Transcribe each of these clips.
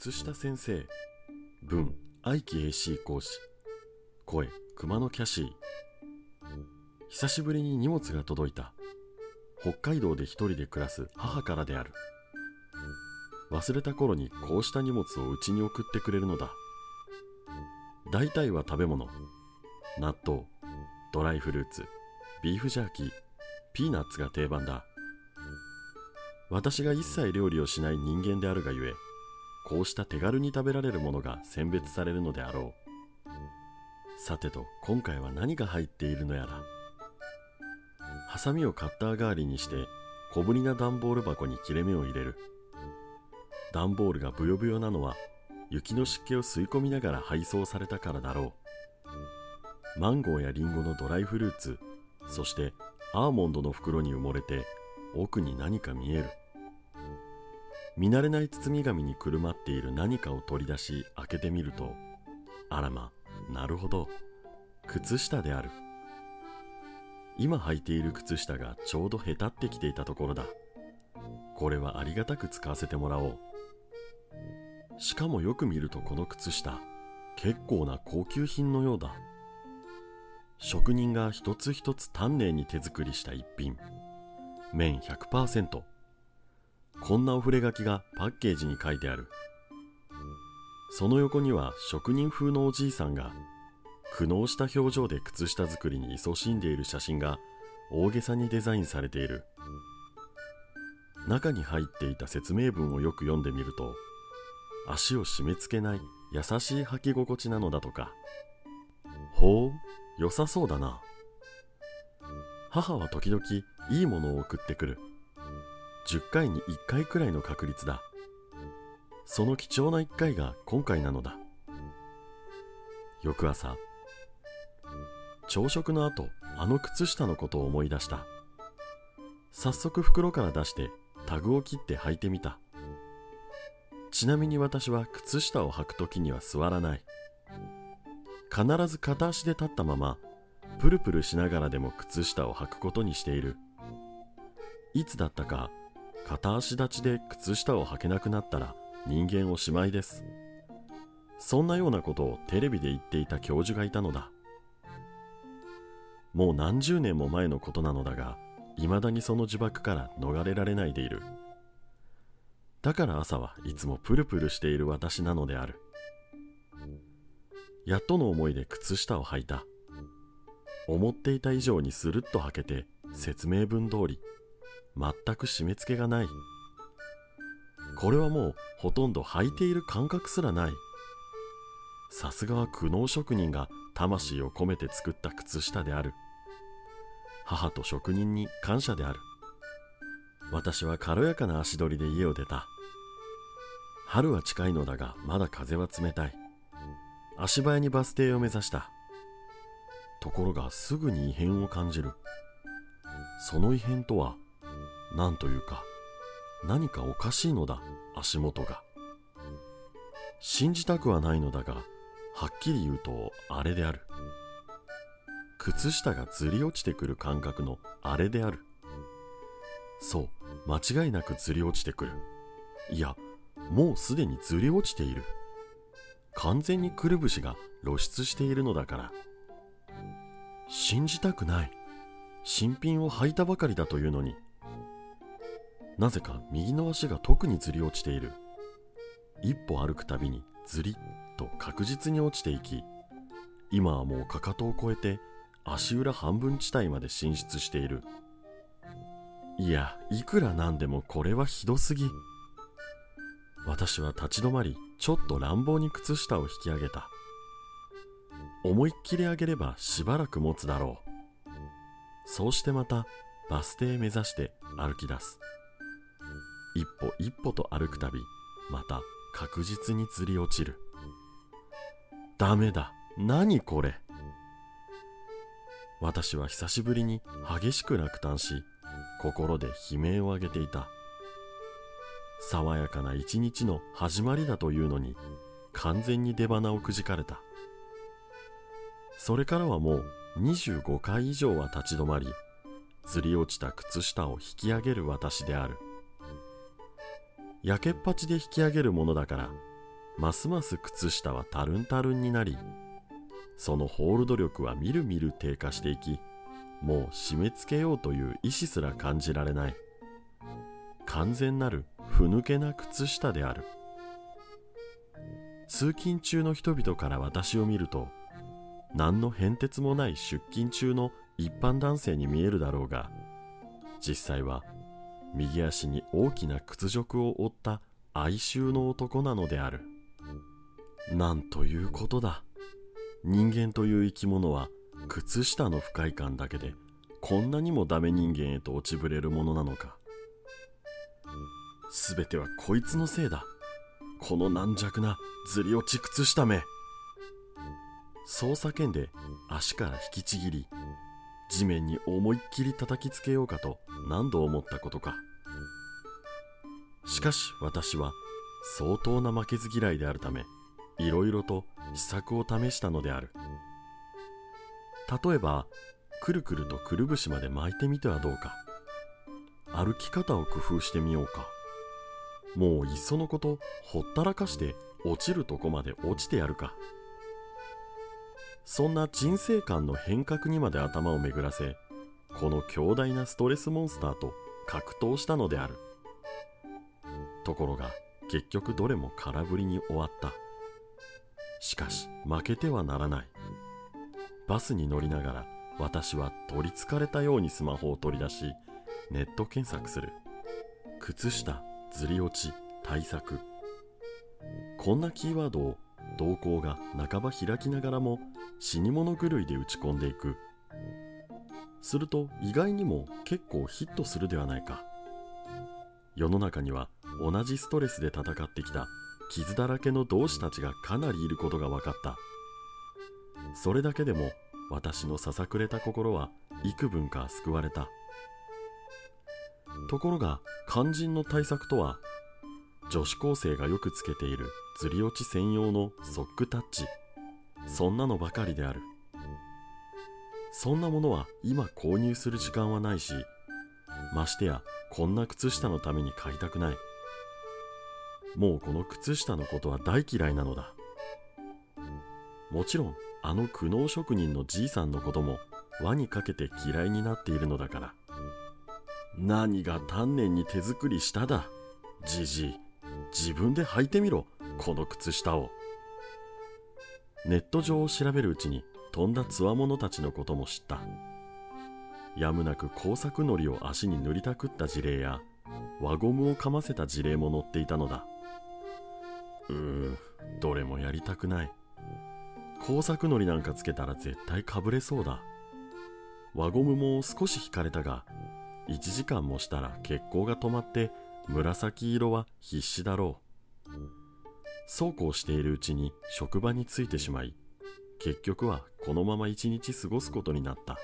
靴下先生。文アイキ AC コージ。声熊野キャシー。久しぶりに荷物が届いた。北海道で一人で暮らす母からである。忘れた頃にこうした荷物をうちに送ってくれるのだ。大体は食べ物。納豆ドライフルーツビーフジャーキーピーナッツが定番だ。私が一切料理をしない人間であるがゆえこうした手軽に食べられるものが選別されるのであろう。さてと今回は何が入っているのやら。ハサミをカッター代わりにして小ぶりな段ボール箱に切れ目を入れる。段ボールがブヨブヨなのは雪の湿気を吸い込みながら配送されたからだろう。マンゴーやリンゴのドライフルーツそしてアーモンドの袋に埋もれて奥に何か見える。見慣れない包み紙にくるまっている何かを取り出し開けてみるとあらまなるほど。靴下である。今履いている靴下がちょうどへたってきていたところだ。これはありがたく使わせてもらおう。しかもよく見るとこの靴下結構な高級品のようだ。職人が一つ一つ丹念に手作りした一品。綿100%こんなお触れ書きがパッケージに書いてある。その横には職人風のおじいさんが苦悩した表情で靴下作りに勤しんでいる写真が大げさにデザインされている。中に入っていた説明文をよく読んでみると足を締め付けない優しい履き心地なのだとか。ほう良さそうだな。母は時々いいものを送ってくる。10回に1回くらいの確率だ。その貴重な1回が今回なのだ。翌朝朝食の後あの靴下のことを思い出した。早速袋から出してタグを切って履いてみた。ちなみに私は靴下を履く時には座らない。必ず片足で立ったままプルプルしながらでも靴下を履くことにしている。いつだったか片足立ちで靴下を履けなくなったら人間おしまいです。そんなようなことをテレビで言っていた教授がいたのだ。もう何十年も前のことなのだが未だにその呪縛から逃れられないでいる。だから朝はいつもプルプルしている私なのである。やっとの思いで靴下を履いた。思っていた以上にスルッと履けて説明文通り。全く締め付けがない。これはもうほとんど履いている感覚すらない。さすがは苦悩職人が魂を込めて作った靴下である。母と職人に感謝である。私は軽やかな足取りで家を出た。春は近いのだがまだ風は冷たい。足早にバス停を目指した。ところがすぐに異変を感じる。その異変とは何というか何かおかしいのだ足元が。信じたくはないのだがはっきり言うとあれである。靴下がずり落ちてくる感覚のあれである。そう間違いなくずり落ちてくる。いやもうすでにずり落ちている。完全にくるぶしが露出しているのだから。信じたくない。新品を履いたばかりだというのになぜか右の足が特にずり落ちている。一歩歩くたびにずりっと確実に落ちていき今はもうかかとを越えて足裏半分地帯まで進出している。いやいくらなんでもこれはひどすぎ。私は立ち止まりちょっと乱暴に靴下を引き上げた。思いっきり上げればしばらく持つだろう。そうしてまたバス停目指して歩き出す。一歩一歩と歩くたびまた確実にずり落ちる。ダメだ。何これ。私は久しぶりに激しく落胆し心で悲鳴を上げていた。爽やかな一日の始まりだというのに完全に出花をくじかれた。それからはもう25回以上は立ち止まりずり落ちた靴下を引き上げる私である。焼けっぱちで引き上げるものだからますます靴下はタルンタルンになりそのホールド力はみるみる低下していきもう締め付けようという意志すら感じられない。完全なるふぬけな靴下である。通勤中の人々から私を見ると何の変哲もない出勤中の一般男性に見えるだろうが実際は右足に大きな屈辱を負った哀愁の男なのである。なんということだ。人間という生き物は靴下の不快感だけでこんなにもダメ人間へと落ちぶれるものなのか。すべてはこいつのせいだ。この軟弱なずり落ち靴下め。そう叫んで足から引きちぎり地面に思いっきり叩きつけようかと何度思ったことか。しかし私は相当な負けず嫌いであるためいろいろと試作を試したのである。例えばくるくるとくるぶしまで巻いてみてはどうか。歩き方を工夫してみようか。もういっそのことほったらかして落ちるとこまで落ちてやるか。そんな人生観の変革にまで頭を巡らせこの強大なストレスモンスターと格闘したのである。ところが結局どれも空振りに終わった。しかし負けてはならない。バスに乗りながら私は取りつかれたようにスマホを取り出しネット検索する。靴下ずり落ち対策。こんなキーワードを同行が半ば開きながらも死に物狂いで打ち込んでいく。すると意外にも結構ヒットするではないか。世の中には同じストレスで戦ってきた傷だらけの同志たちがかなりいることが分かった。それだけでも私のささくれた心は幾分か救われた。ところが肝心の対策とは女子高生がよくつけているずり落ち専用のソックタッチ。そんなのばかりである。そんなものは今購入する時間はないしましてやこんな靴下のために買いたくない。もうこの靴下のことは大嫌いなのだ。もちろんあの苦悩職人のじいさんのことも輪にかけて嫌いになっているのだから。何が丹念に手作りしただじじい。自分で履いてみろこの靴下を。ネット上を調べるうちに飛んだつわものたちのことも知った。やむなく工作のりを足に塗りたくった事例や輪ゴムをかませた事例も載っていたのだ。うーどれもやりたくない。工作のりなんかつけたら絶対かぶれそうだ。輪ゴムも少し引かれたが1時間もしたら血行が止まって紫色は必死だろう。そうこうしているうちに職場に着いてしまい結局はこのまま一日過ごすことになった。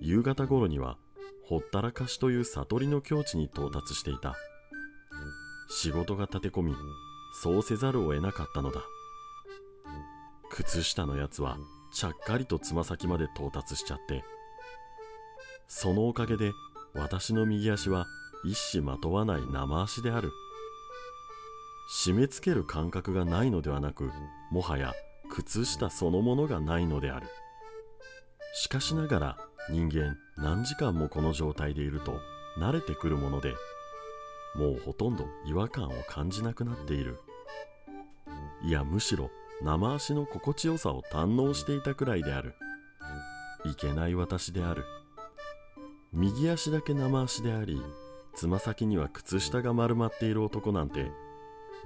夕方頃にはほったらかしという悟りの境地に到達していた。仕事が立て込みそうせざるを得なかったのだ。靴下のやつはちゃっかりとつま先まで到達しちゃって。そのおかげで私の右足は一糸まとわない生足である。締め付ける感覚がないのではなくもはや靴下そのものがないのである。しかしながら人間何時間もこの状態でいると慣れてくるものでもうほとんど違和感を感じなくなっている。いやむしろ生足の心地よさを堪能していたくらいである。いけない私である。右足だけ生足でありつま先には靴下が丸まっている男なんて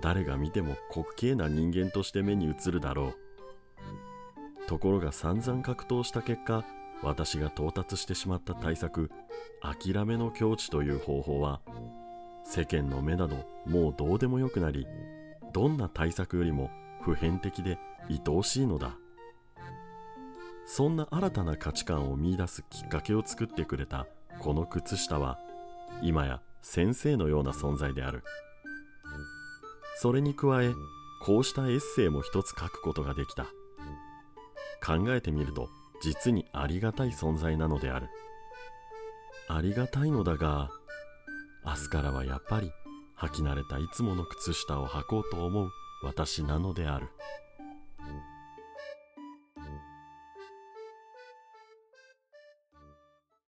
誰が見ても滑稽な人間として目に映るだろう。ところが散々格闘した結果私が到達してしまった対策諦めの境地という方法は世間の目などもうどうでもよくなりどんな対策よりも普遍的で愛おしいのだ。そんな新たな価値観を見いだすきっかけを作ってくれたこの靴下は今や先生のような存在である。それに加えこうしたエッセイも一つ書くことができた。考えてみると実にありがたい存在なのである。ありがたいのだが明日からはやっぱり履き慣れたいつもの靴下を履こうと思う私なのである。